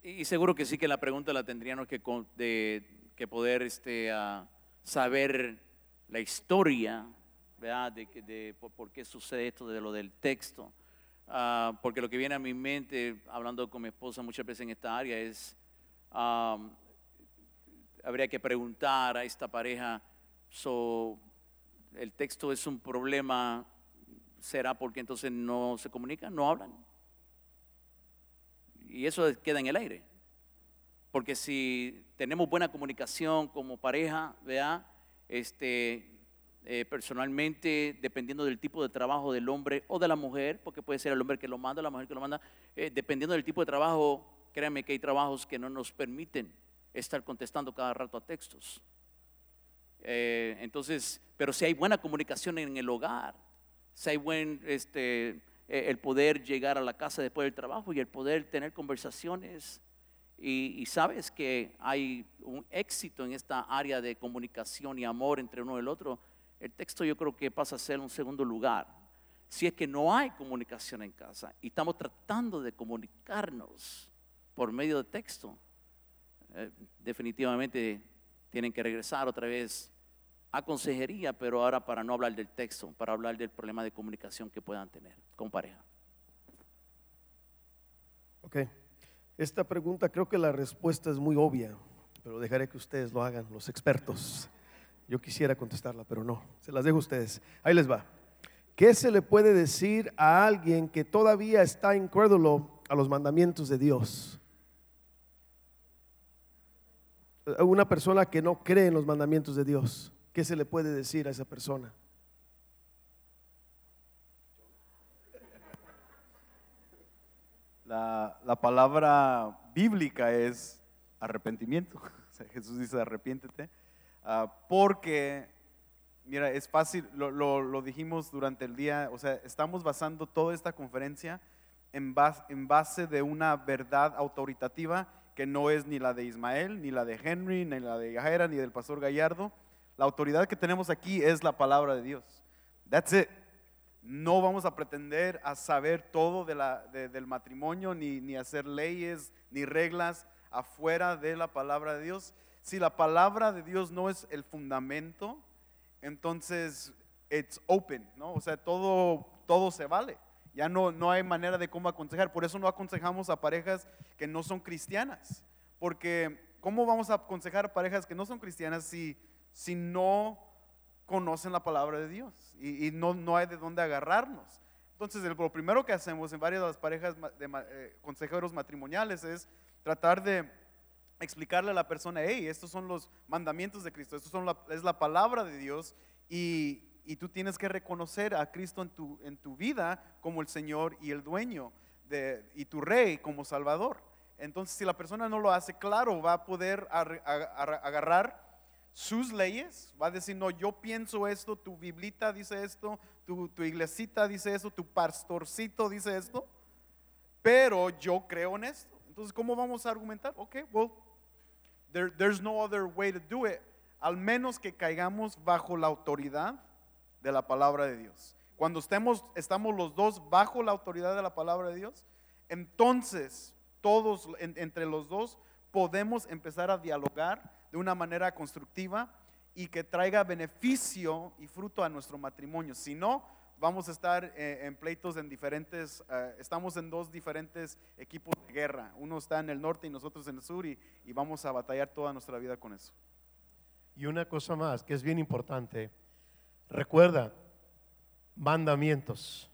Y seguro que sí que la pregunta la tendríamos que, de- que poder este, ah, saber la historia, ¿verdad? De, que- de por, por qué sucede esto de lo del texto. Ah, porque lo que viene a mi mente, hablando con mi esposa muchas veces en esta área, es, ah, habría que preguntar a esta pareja, so, ¿el texto es un problema? ¿Será porque entonces no se comunican, no hablan? Y eso queda en el aire. Porque si tenemos buena comunicación como pareja, ¿verdad? Este, eh, personalmente, dependiendo del tipo de trabajo del hombre o de la mujer, porque puede ser el hombre que lo manda, la mujer que lo manda, eh, dependiendo del tipo de trabajo, créanme que hay trabajos que no nos permiten estar contestando cada rato a textos. Eh, entonces, pero si hay buena comunicación en el hogar, hay buen, este, eh, el poder llegar a la casa después del trabajo y el poder tener conversaciones. Y, y sabes que hay un éxito en esta área de comunicación y amor entre uno y el otro. El texto yo creo que pasa a ser un segundo lugar. si es que no hay comunicación en casa y estamos tratando de comunicarnos por medio de texto, eh, definitivamente tienen que regresar otra vez a consejería, pero ahora para no hablar del texto, para hablar del problema de comunicación que puedan tener con pareja. Ok. Esta pregunta creo que la respuesta es muy obvia, pero dejaré que ustedes lo hagan, los expertos. Yo quisiera contestarla, pero no. Se las dejo a ustedes. Ahí les va. ¿Qué se le puede decir a alguien que todavía está incrédulo a los mandamientos de Dios? Una persona que no cree en los mandamientos de Dios. ¿Qué se le puede decir a esa persona? La, la palabra bíblica es arrepentimiento. Jesús dice arrepiéntete. Ah, porque, mira, es fácil, lo, lo- lo dijimos durante el día, o sea, estamos basando toda esta conferencia en base, en base de una verdad autoritativa que no es ni la de Ismael, ni la de Henry, ni la de Jaira, ni del pastor Gallardo. La autoridad que tenemos aquí es la palabra de Dios. That's it. No vamos a pretender a saber todo del matrimonio, ni, ni hacer leyes, ni reglas afuera de la palabra de Dios. Si la palabra de Dios no es el fundamento, entonces it's open, ¿no? O sea, todo, todo se vale. Ya no, no hay manera de cómo aconsejar. Por eso no aconsejamos a parejas que no son cristianas. Porque, ¿cómo vamos a aconsejar a parejas que no son cristianas si, si no conocen la palabra de Dios y, no, no hay de dónde agarrarnos. Entonces, lo primero que hacemos en varias de las parejas de eh, consejeros matrimoniales es tratar de explicarle a la persona, hey, estos son los mandamientos de Cristo, esto son es la palabra de Dios y, y tú tienes que reconocer a Cristo en tu, en tu vida como el Señor y el dueño de, y tu rey como Salvador. Entonces, si la persona no lo hace claro, va a poder agarrar sus leyes, va a decir, no, yo pienso esto, tu biblita dice esto, tu, tu iglesita dice esto, tu pastorcito dice esto, pero yo creo en esto. Entonces, ¿cómo vamos a argumentar? Ok, well, there- there's no other way to do it, al menos que caigamos bajo la autoridad de la palabra de Dios. Cuando estemos, estamos los dos bajo la autoridad de la palabra de Dios, entonces todos en- entre los dos podemos empezar a dialogar de una manera constructiva y que traiga beneficio y fruto a nuestro matrimonio. Si no, vamos a estar eh, en pleitos en diferentes, eh, estamos en dos diferentes equipos de guerra. Uno está en el norte y nosotros en el sur y, y vamos a batallar toda nuestra vida con eso. Y una cosa más que es bien importante, recuerda, mandamientos.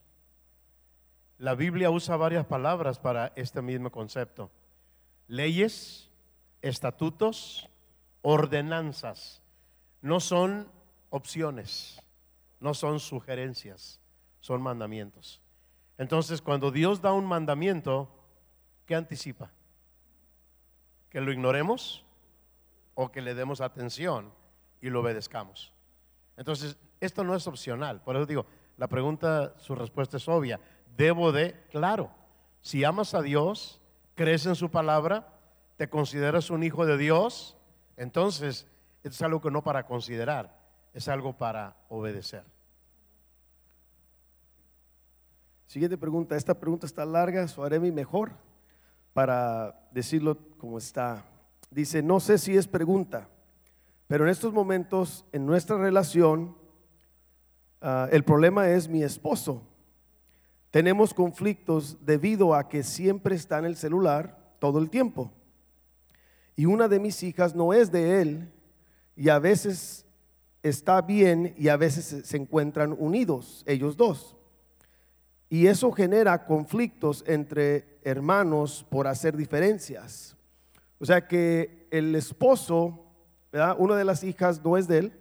La Biblia usa varias palabras para este mismo concepto. Leyes, estatutos, ordenanzas. No son opciones, no son sugerencias, son mandamientos. Entonces, cuando Dios da un mandamiento, ¿qué anticipa? ¿Que lo ignoremos? o que le demos atención y lo obedezcamos. Entonces, esto no es opcional. Por eso digo, la pregunta, su respuesta es obvia. Debo de, claro, si amas a Dios, crees en su palabra, te consideras un hijo de Dios, entonces es algo que no para considerar, es algo para obedecer. Siguiente pregunta. Esta pregunta está larga, so haré mi mejor para decirlo como está. Dice, no sé si es pregunta, pero en estos momentos en nuestra relación ah, el problema es mi esposo. Tenemos conflictos debido a que siempre está en el celular todo el tiempo. Y una de mis hijas no es de él y a veces está bien y a veces se- encuentran unidos, ellos dos. Y eso genera conflictos entre hermanos por hacer diferencias. O sea que el esposo, ¿verdad? una de las hijas no es de él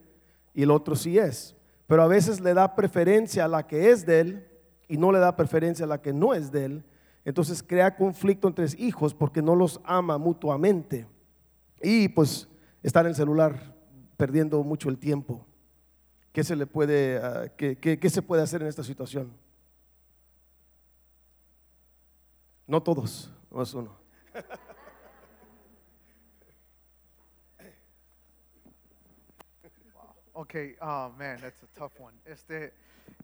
y el otro sí es. Pero a veces le da preferencia a la que es de él y no le da preferencia a la que no es de él. Entonces crea conflicto entre hijos porque no los ama mutuamente. Y pues está en el celular perdiendo mucho el tiempo. ¿Qué se le puede, ah, qué- qué- se puede hacer en esta situación? No todos, no es uno. Okay, oh man, that's a tough one. Este,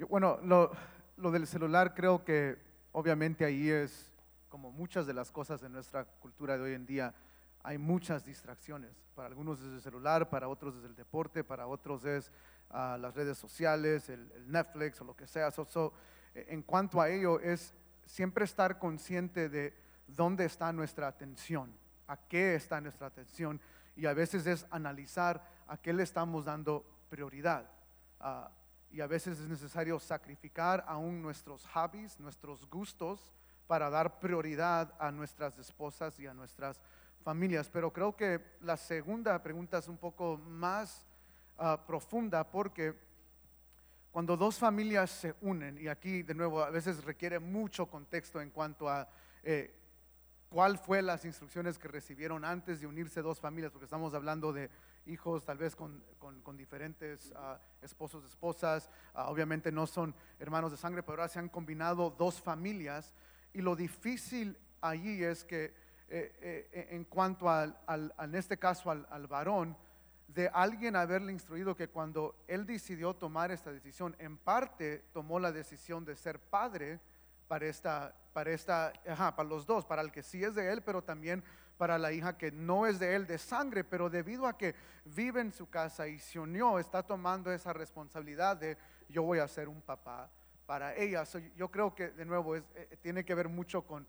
bueno, lo, lo del celular creo que obviamente ahí es como muchas de las cosas en nuestra cultura de hoy en día, hay muchas distracciones. Para algunos es el celular, para otros es el deporte, para otros es ah, las redes sociales, el, el Netflix o lo que sea. So- so, eh, en cuanto a ello, es siempre estar consciente de dónde está nuestra atención, a qué está nuestra atención, y a veces es analizar a qué le estamos dando prioridad. Ah, y a veces es necesario sacrificar aún nuestros hobbies, nuestros gustos, para dar prioridad a nuestras esposas y a nuestras familias. Pero creo que la segunda pregunta es un poco más ah, profunda porque cuando dos familias se unen, y aquí de nuevo a veces requiere mucho contexto en cuanto a eh, cuál fue las instrucciones que recibieron antes de unirse dos familias, porque estamos hablando de hijos tal vez con, con- diferentes ah, esposos, esposas, ah, obviamente no son hermanos de sangre, pero ahora se han combinado dos familias y lo difícil allí es que eh, eh, en cuanto al, al- en este caso al, al varón, de alguien haberle instruido que cuando él decidió tomar esta decisión, en parte tomó la decisión de ser padre para esta, para esta, ajá, para los dos, para el que sí es de él, pero también para la hija que no es de él de sangre, pero debido a que vive en su casa y se unió, está tomando esa responsabilidad de yo voy a ser un papá para ella. So, yo creo que de nuevo es, eh, tiene que ver mucho con,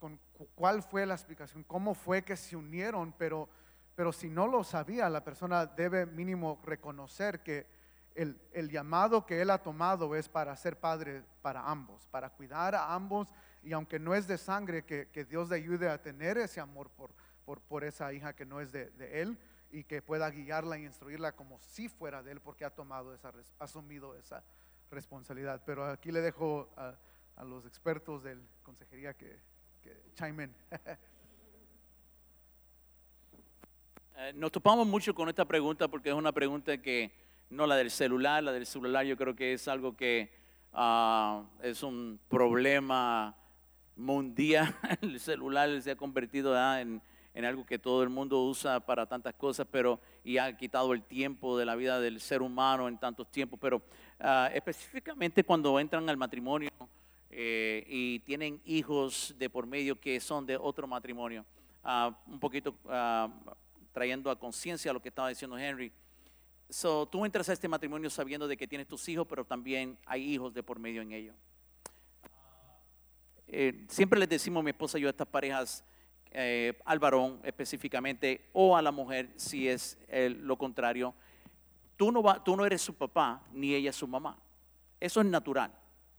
con cu- cuál fue la explicación, cómo fue que se unieron, pero, pero si no lo sabía, la persona debe mínimo reconocer que el, el llamado que él ha tomado es para ser padre para ambos, para cuidar a ambos y aunque no es de sangre, que, que Dios le ayude a tener ese amor por, por, por esa hija que no es de, de él y que pueda guiarla y instruirla como si fuera de él porque ha tomado esa, asumido esa responsabilidad. Pero aquí le dejo a, a los expertos de consejería que, que chime. Eh, nos topamos mucho con esta pregunta porque es una pregunta que no la del celular, la del celular yo creo que es algo que ah, es un problema mundial. El celular se ha convertido en, en algo que todo el mundo usa para tantas cosas, pero y ha quitado el tiempo de la vida del ser humano en tantos tiempos. Pero ah, específicamente cuando entran al matrimonio eh, y tienen hijos de por medio que son de otro matrimonio, ah, un poquito ah, trayendo a conciencia lo que estaba diciendo Henry. So, tú entras a este matrimonio sabiendo de que tienes tus hijos, pero también hay hijos de por medio en ello. Eh, siempre les decimos mi esposa y yo a estas parejas, eh, al varón específicamente, o a la mujer, si es eh, lo contrario, tú no, va- tú no eres su papá, ni ella es su mamá. Eso es natural,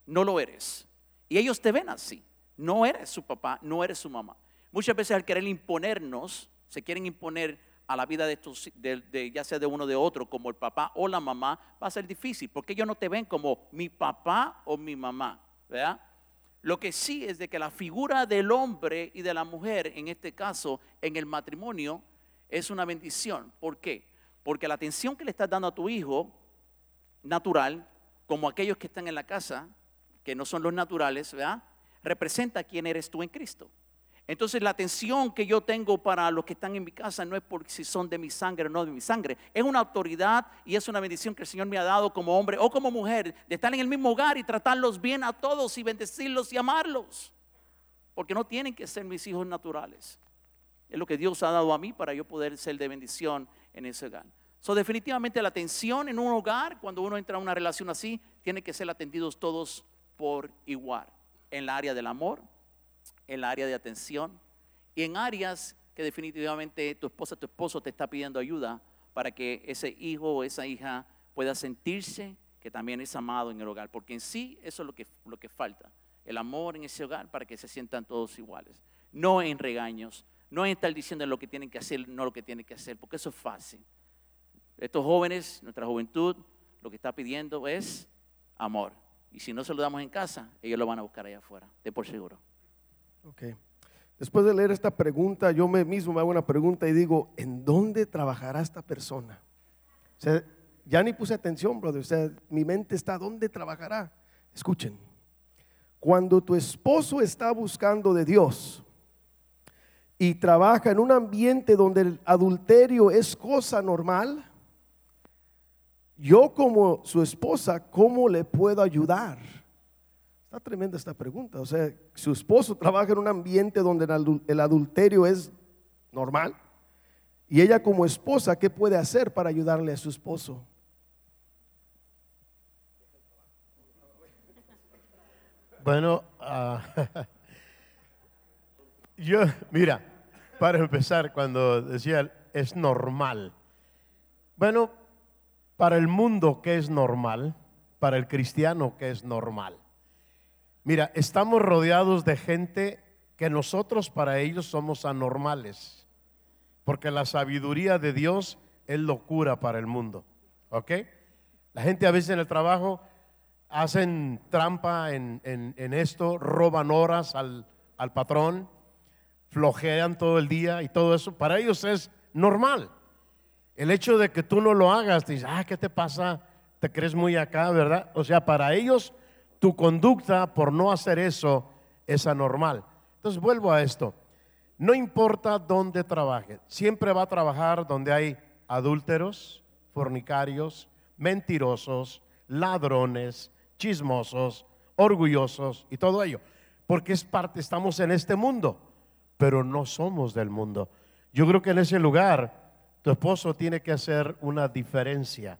no lo eres. Y ellos te ven así, no eres su papá, no eres su mamá. Muchas veces al querer imponernos, se quieren imponer a la vida de estos, de, ya sea de uno o de otro, como el papá o la mamá, va a ser difícil, porque ellos no te ven como mi papá o mi mamá. Lo que sí es de que la figura del hombre y de la mujer, en este caso, en el matrimonio, es una bendición. ¿Por qué? Porque la atención que le estás dando a tu hijo, natural, como aquellos que están en la casa, que no son los naturales, ¿verdad? Representa quién eres tú en Cristo. Entonces la atención que yo tengo para los que están en mi casa no es por si son de mi sangre o no de mi sangre. Es una autoridad y es una bendición que el Señor me ha dado como hombre o como mujer de estar en el mismo hogar y tratarlos bien a todos y bendecirlos y amarlos. Porque no tienen que ser mis hijos naturales. Es lo que Dios ha dado a mí para yo poder ser de bendición en ese hogar. So, definitivamente la atención en un hogar, cuando uno entra a una relación así, tiene que ser atendidos todos por igual. En la área del amor, en la área de atención y en áreas que definitivamente tu esposa, tu esposo te está pidiendo ayuda para que ese hijo o esa hija pueda sentirse que también es amado en el hogar, porque en sí eso es lo que, lo que falta, el amor en ese hogar para que se sientan todos iguales, no en regaños, no en estar diciendo lo que tienen que hacer, no lo que tienen que hacer, porque eso es fácil. Estos jóvenes, nuestra juventud, lo que está pidiendo es amor. Y si no se lo damos en casa, ellos lo van a buscar allá afuera, de por seguro. Ok. Después de leer esta pregunta, yo me mismo me hago una pregunta y digo, ¿en dónde trabajará esta persona? O sea, ya ni puse atención, brother. O sea, mi mente está, ¿dónde trabajará? Escuchen, cuando tu esposo está buscando de Dios y trabaja en un ambiente donde el adulterio es cosa normal, yo como su esposa, ¿cómo le puedo ayudar Está tremenda esta pregunta. O sea, su esposo trabaja en un ambiente donde el adul- el adulterio es normal. Y ella como esposa, ¿qué puede hacer para ayudarle a su esposo? Bueno, ah, yo, mira, para empezar, cuando decía es normal. Bueno, para el mundo que es normal, para el cristiano que es normal. Mira, estamos rodeados de gente que nosotros para ellos somos anormales, porque la sabiduría de Dios es locura para el mundo. ¿Ok? La gente a veces en el trabajo hacen trampa en, en- en esto, roban horas al, al patrón, flojean todo el día y todo eso. Para ellos es normal. El hecho de que tú no lo hagas, te dices, ah, ¿qué te pasa? Te crees muy acá, ¿verdad? O sea, para ellos tu conducta por no hacer eso es anormal. Entonces vuelvo a esto. No importa dónde trabaje, siempre va a trabajar donde hay adúlteros, fornicarios, mentirosos, ladrones, chismosos, orgullosos y todo ello. Porque es parte, estamos en este mundo, pero no somos del mundo. Yo creo que en ese lugar tu esposo tiene que hacer una diferencia.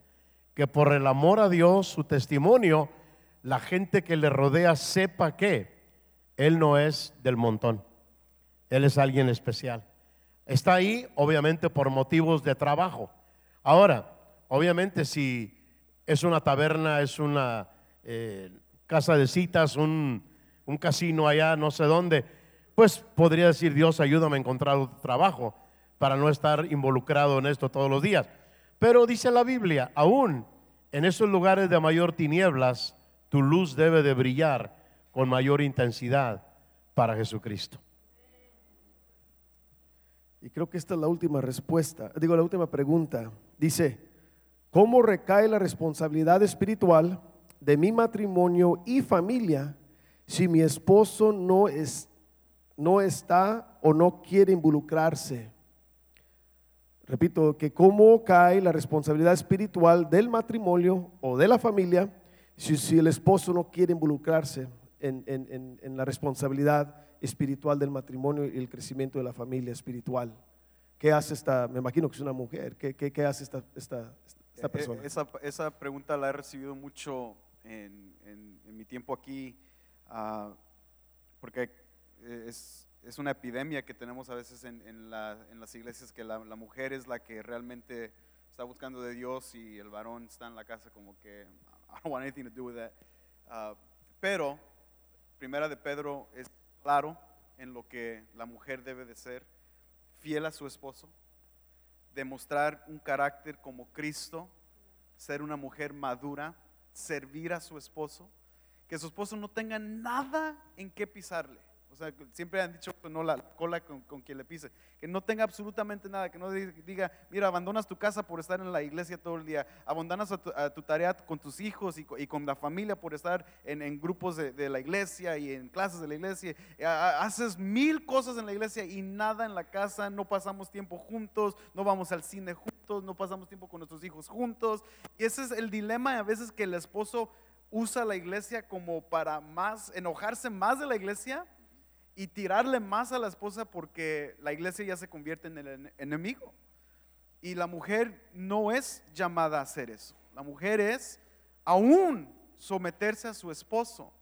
Que por el amor a Dios, su testimonio, la gente que le rodea sepa que Él no es del montón. Él es alguien especial. Está ahí, obviamente, por motivos de trabajo. Ahora, obviamente, si es una taberna, es una eh, casa de citas, un, un casino allá, no sé dónde, pues podría decir, Dios, ayúdame a encontrar otro trabajo para no estar involucrado en esto todos los días. Pero dice la Biblia, aún en esos lugares de mayor tinieblas, tu luz debe de brillar con mayor intensidad para Jesucristo. Y creo que esta es la última respuesta, digo la última pregunta. Dice, ¿cómo recae la responsabilidad espiritual de mi matrimonio y familia si mi esposo no, es, no está o no quiere involucrarse? Repito, que cómo cae la responsabilidad espiritual del matrimonio o de la familia si, si el esposo no quiere involucrarse en, en- en- la responsabilidad espiritual del matrimonio y el crecimiento de la familia espiritual. ¿Qué hace esta, me imagino que es una mujer, qué, qué- qué hace esta, esta, esta Eh, persona? Esa, esa pregunta la he recibido mucho en, en- en mi tiempo aquí, ah, porque eh, es, es una epidemia que tenemos a veces en, en la- en las iglesias, que la, mujer es la que realmente está buscando de Dios y el varón está en la casa como que, I don't want anything to do with that. Ah, pero, primera de Pedro es claro en lo que la mujer debe de ser, fiel a su esposo, demostrar un carácter como Cristo, ser una mujer madura, servir a su esposo, que su esposo no tenga nada en qué pisarle. O sea, siempre han dicho no la cola con, con quien le pise, que no tenga absolutamente nada, que no di- diga, mira, abandonas tu casa por estar en la iglesia todo el día, abandonas a tu, a tu tarea con tus hijos y, co- y con la familia por estar en, grupos de, de la iglesia y en clases de la iglesia, ha- haces mil cosas en la iglesia y nada en la casa, no pasamos tiempo juntos, no vamos al cine juntos, no pasamos tiempo con nuestros hijos juntos. Y ese es el dilema a veces que el esposo usa la iglesia como para más, enojarse más de la iglesia y tirarle más a la esposa porque la iglesia ya se convierte en el ene- enemigo. Y la mujer no es llamada a hacer eso. La mujer es aún someterse a su esposo,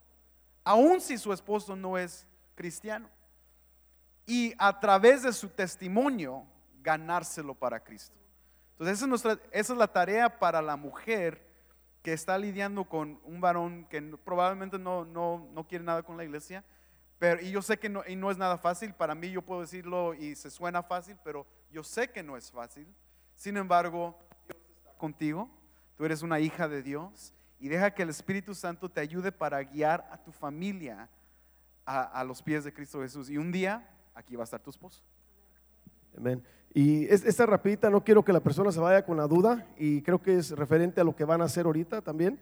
aún si su esposo no es cristiano. Y a través de su testimonio ganárselo para Cristo. Entonces esa es, nuestra, esa es la tarea para la mujer que está lidiando con un varón que probablemente no, no, no quiere nada con la iglesia. Pero, y yo sé que no, y no es nada fácil, para mí yo puedo decirlo y se suena fácil, pero yo sé que no es fácil. Sin embargo, Dios está contigo, tú eres una hija de Dios y deja que el Espíritu Santo te ayude para guiar a tu familia a, a los pies de Cristo Jesús. Y un día aquí va a estar tu esposo. Amén. Y es- esta rapidita, no quiero que la persona se vaya con la duda, y creo que es referente a lo que van a hacer ahorita también.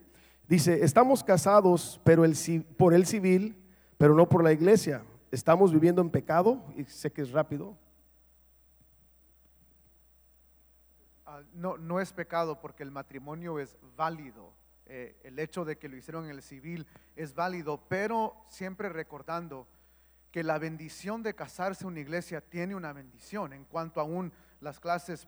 Dice, estamos casados pero el, por el civil, pero no por la iglesia. Estamos viviendo en pecado, y sé que es rápido. Ah, no, no es pecado porque el matrimonio es válido eh, el hecho de que lo hicieron en el civil es válido, pero siempre recordando que la bendición de casarse en una iglesia tiene una bendición en cuanto aún las clases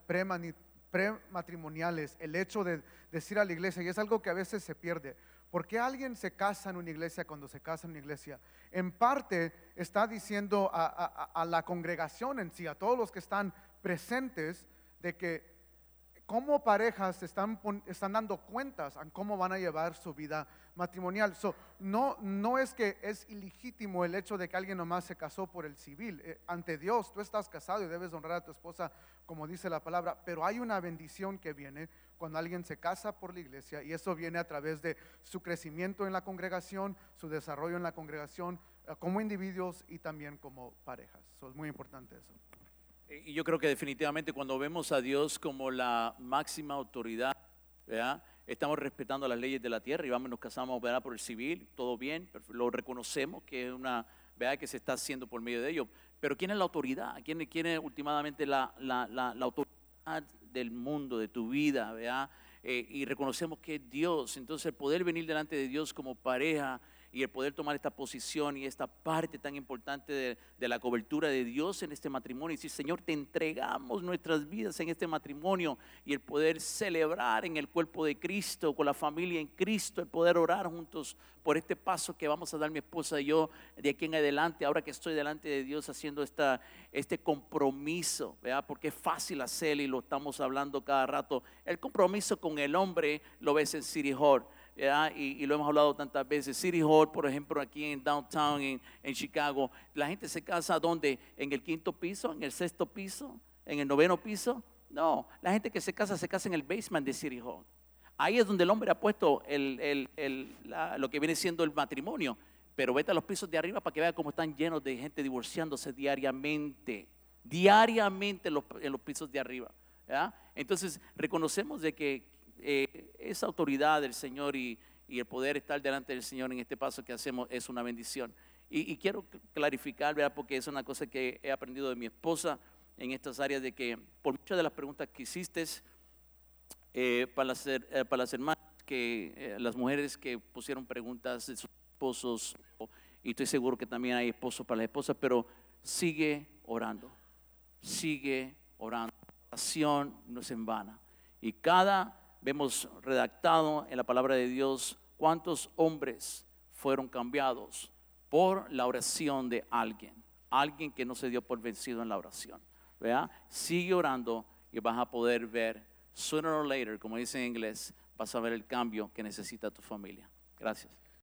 prematrimoniales, el hecho de decir a la iglesia, y es algo que a veces se pierde, ¿por qué alguien se casa en una iglesia cuando se casa en una iglesia? En parte está diciendo a, a- a- a la congregación en sí, a todos los que están presentes, de que como parejas están, dando cuentas en cómo van a llevar su vida matrimonial. No, no es que es ilegítimo el hecho de que alguien nomás se casó por el civil. Eh, ante Dios, tú estás casado y debes honrar a tu esposa como dice la palabra, pero hay una bendición que viene cuando alguien se casa por la iglesia y eso viene a través de su crecimiento en la congregación, su desarrollo en la congregación, eh, como individuos y también como parejas. So, es muy importante eso. Y yo creo que definitivamente cuando vemos a Dios como la máxima autoridad, ¿verdad? estamos respetando las leyes de la tierra y vamos, nos casamos ¿verdad? por el civil, todo bien, lo reconocemos que es una ¿verdad? que se está haciendo por medio de ello. Pero ¿quién es la autoridad? ¿Quién, quién es últimamente la, la, la, la autoridad del mundo, de tu vida? ¿verdad? Eh, y reconocemos que es Dios. Entonces el poder venir delante de Dios como pareja y el poder tomar esta posición y esta parte tan importante de, de la cobertura de Dios en este matrimonio y decir, Señor, te entregamos nuestras vidas en este matrimonio y el poder celebrar en el cuerpo de Cristo, con la familia en Cristo, el poder orar juntos por este paso que vamos a dar mi esposa y yo de aquí en adelante, ahora que estoy delante de Dios haciendo esta, este compromiso, ¿verdad? porque es fácil hacerlo y lo estamos hablando cada rato. El compromiso con el hombre lo ves en City Hall. Y, lo hemos hablado tantas veces. City Hall, por ejemplo, aquí en downtown, en, Chicago, la gente se casa donde? En el quinto piso, en el sexto piso, en el noveno piso. No, la gente que se casa se casa en el basement de City Hall. Ahí es donde el hombre ha puesto lo que viene siendo el matrimonio. Pero vete a los pisos de arriba para que vea cómo están llenos de gente divorciándose diariamente. Diariamente en los, pisos de arriba. Entonces reconocemos de que eh, esa autoridad del Señor y, y el poder estar delante del Señor en este paso que hacemos es una bendición. Y, y quiero cl- clarificar, ¿verdad? porque es una cosa que he aprendido de mi esposa en estas áreas de que por muchas de las preguntas que hiciste, eh, para, las, eh, para las hermanas, que, eh, las mujeres que pusieron preguntas de sus esposos, y estoy seguro que también hay esposos para las esposas, pero sigue orando, sigue orando. La oración no es en vana. Y cada, vemos redactado en la palabra de Dios, cuántos hombres fueron cambiados por la oración de alguien, alguien que no se dio por vencido en la oración. ¿verdad? Sigue orando y vas a poder ver, sooner or later, como dice en inglés, vas a ver el cambio que necesita tu familia. Gracias.